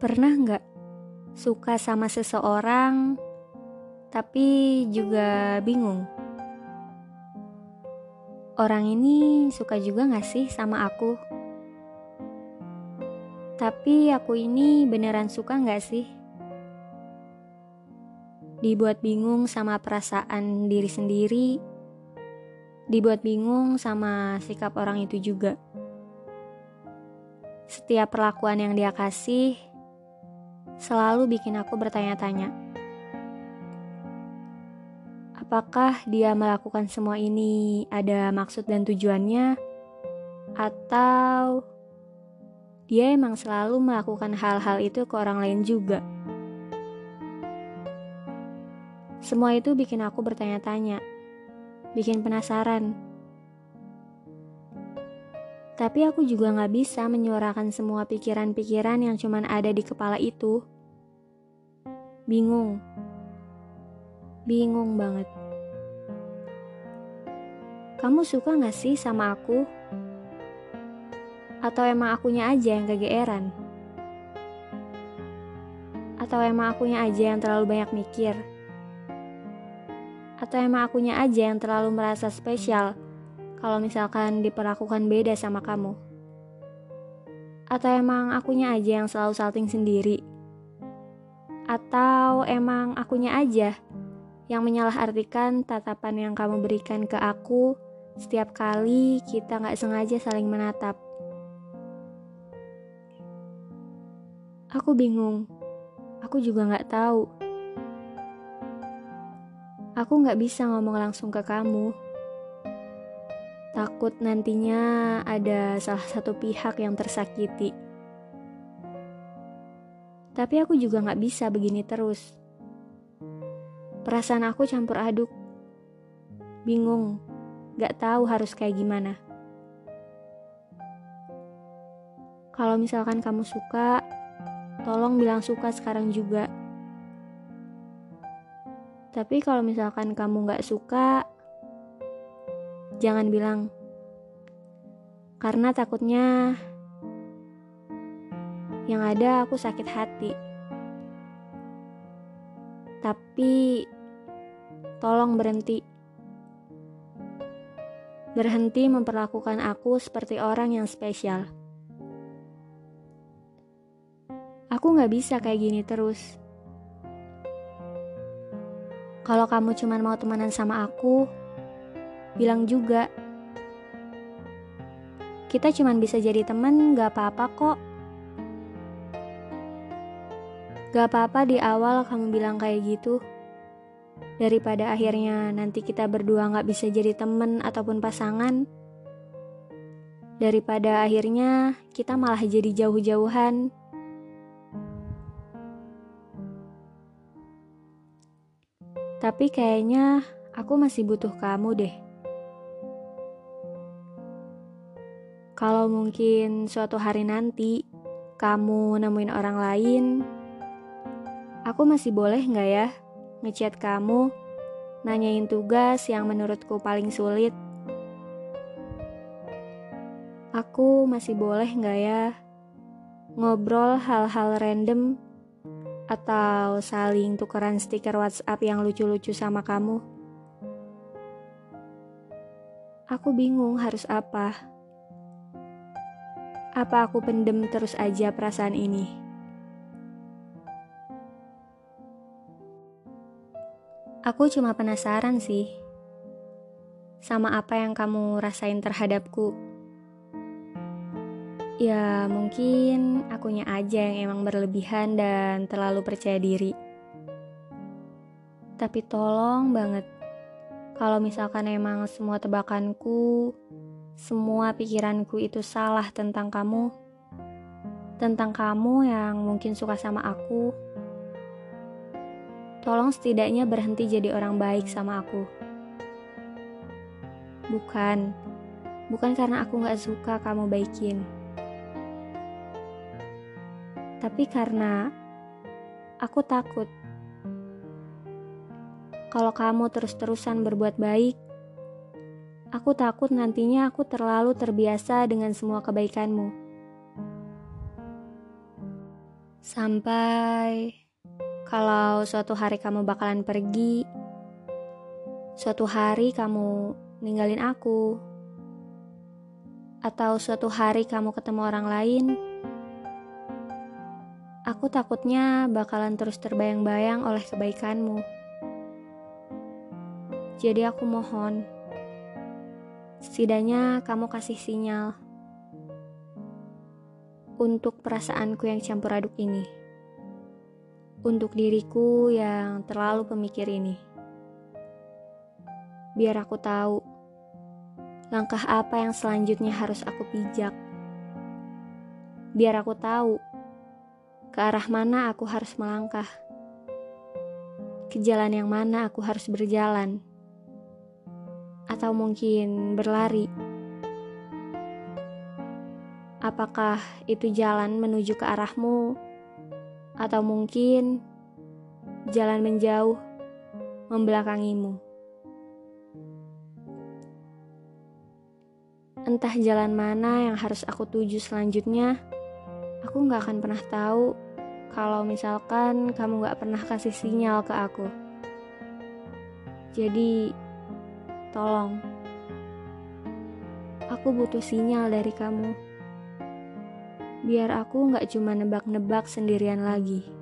Pernah nggak suka sama seseorang, tapi juga bingung? Orang ini suka juga nggak sih sama aku? Tapi aku ini beneran suka nggak sih? Dibuat bingung sama perasaan diri sendiri, dibuat bingung sama sikap orang itu juga. Setiap perlakuan yang dia kasih selalu bikin aku bertanya-tanya. Apakah dia melakukan semua ini ada maksud dan tujuannya? Atau dia emang selalu melakukan hal-hal itu ke orang lain juga? Semua itu bikin aku bertanya-tanya, bikin penasaran. Tapi aku juga gak bisa menyuarakan semua pikiran-pikiran yang cuman ada di kepala itu. Bingung. Bingung banget. Kamu suka gak sih sama aku? Atau emang akunya aja yang kegeeran? Atau emang akunya aja yang terlalu banyak mikir? Atau emang akunya aja yang terlalu merasa spesial? Kalau misalkan diperlakukan beda sama kamu? Atau emang akunya aja yang selalu salting sendiri? Atau emang akunya aja yang menyalahartikan tatapan yang kamu berikan ke aku setiap kali kita nggak sengaja saling menatap? Aku bingung. Aku juga nggak tahu. Aku nggak bisa ngomong langsung ke kamu Takut nantinya ada salah satu pihak yang tersakiti. Tapi aku juga gak bisa begini terus. Perasaan aku campur aduk. Bingung, gak tahu harus kayak gimana. Kalau misalkan kamu suka, tolong bilang suka sekarang juga. Tapi kalau misalkan kamu gak suka, jangan bilang karena takutnya yang ada aku sakit hati. Tapi tolong berhenti. Berhenti memperlakukan aku seperti orang yang spesial. Aku gak bisa kayak gini terus. Kalau kamu cuma mau temenan sama aku, bilang juga. Kita cuma bisa jadi temen, gak apa-apa kok. Gak apa-apa di awal kamu bilang kayak gitu. Daripada akhirnya nanti kita berdua gak bisa jadi temen ataupun pasangan. Daripada akhirnya kita malah jadi jauh-jauhan. Tapi kayaknya aku masih butuh kamu deh. Kalau mungkin suatu hari nanti kamu nemuin orang lain, aku masih boleh nggak ya ngechat kamu, nanyain tugas yang menurutku paling sulit? Aku masih boleh nggak ya ngobrol hal-hal random atau saling tukeran stiker WhatsApp yang lucu-lucu sama kamu? Aku bingung harus apa. Apa aku pendem terus aja perasaan ini? Aku cuma penasaran sih sama apa yang kamu rasain terhadapku. Ya, mungkin akunya aja yang emang berlebihan dan terlalu percaya diri. Tapi tolong banget, kalau misalkan emang semua tebakanku semua pikiranku itu salah tentang kamu, tentang kamu yang mungkin suka sama aku. Tolong setidaknya berhenti jadi orang baik sama aku. Bukan, bukan karena aku gak suka kamu baikin. Tapi karena aku takut kalau kamu terus-terusan berbuat baik, Aku takut nantinya aku terlalu terbiasa dengan semua kebaikanmu. Sampai kalau suatu hari kamu bakalan pergi, suatu hari kamu ninggalin aku, atau suatu hari kamu ketemu orang lain, aku takutnya bakalan terus terbayang-bayang oleh kebaikanmu. Jadi aku mohon, setidaknya kamu kasih sinyal untuk perasaanku yang campur aduk ini. Untuk diriku yang terlalu pemikir ini. Biar aku tahu langkah apa yang selanjutnya harus aku pijak. Biar aku tahu ke arah mana aku harus melangkah. Ke jalan yang mana aku harus berjalan. Atau mungkin berlari Apakah itu jalan menuju ke arahmu, atau mungkin jalan menjauh membelakangimu? Entah jalan mana yang harus aku tuju selanjutnya, aku gak akan pernah tahu kalau misalkan kamu gak pernah kasih sinyal ke aku. Jadi, tolong, aku butuh sinyal dari kamu biar aku nggak cuma nebak-nebak sendirian lagi.